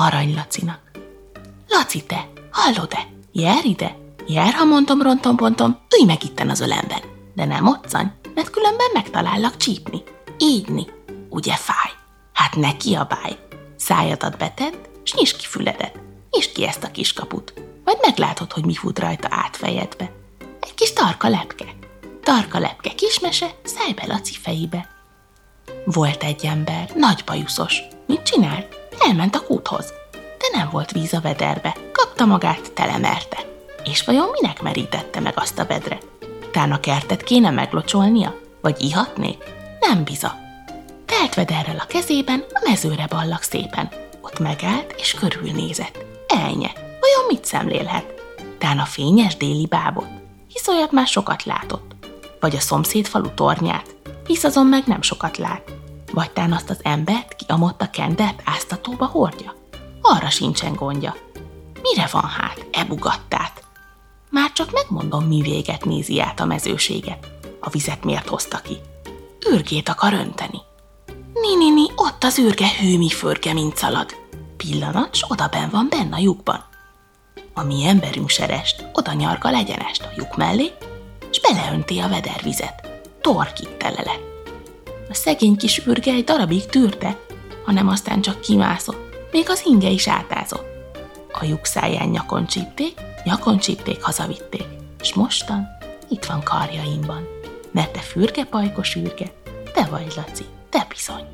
Arany Lacinak. Laci te, hallod-e? Jár ide? Jár, ha mondom, rontom, pontom, ülj meg itten az ölemben. De nem moccany, mert különben megtalállak csípni. Ígyni. Ugye fáj? Hát ne kiabálj. Szájadat betedd, s nyisd ki füledet. Nyisd ki ezt a kiskaput. Majd meglátod, hogy mi fut rajta átfejedbe. Egy kis tarka lepke. Tarka lepke kismese, szállj be Laci fejébe. Volt egy ember, nagy bajuszos. Mit csinált? Elment a kúthoz. De nem volt víz a vederbe, kapta magát, telemerte. És vajon minek merítette meg azt a vedre? A kertet kéne meglocsolnia? Vagy ihatnék? Nem biza. Telt vederrel a kezében, a mezőre ballak szépen. Ott megállt és körülnézett. Elnye, vajon mit szemlélhet? Tán a fényes déli bábot, hisz olyat már sokat látott. Vagy a szomszéd falu tornyát, hisz azon meg nem sokat lát. Vagy tán azt az embert, ki amott a kendert áztatóba hordja? Arra sincsen gondja. Mire van hát, ebugattát? Már csak megmondom, mi véget nézi át a mezőséget. A vizet miért hozta ki? Ürgét akar önteni. Ni-ni-ni, ott az űrge hőmi förge, mint szalad. Pillanat, s oda ben van benne a lyukban. A mi emberünk serest, oda nyargal egyenest a lyuk mellé, s beleönti a vedervizet. Torkig tele lett. A szegény kis űrge egy darabig tűrte, hanem aztán csak kimászott, még az inge is átázott. A lyuk száján nyakon csípték, nyakon csípték, hazavitték, s mostan itt van karjaimban. Mert te fürge, pajkos űrge, te vagy, Laci, te bizony.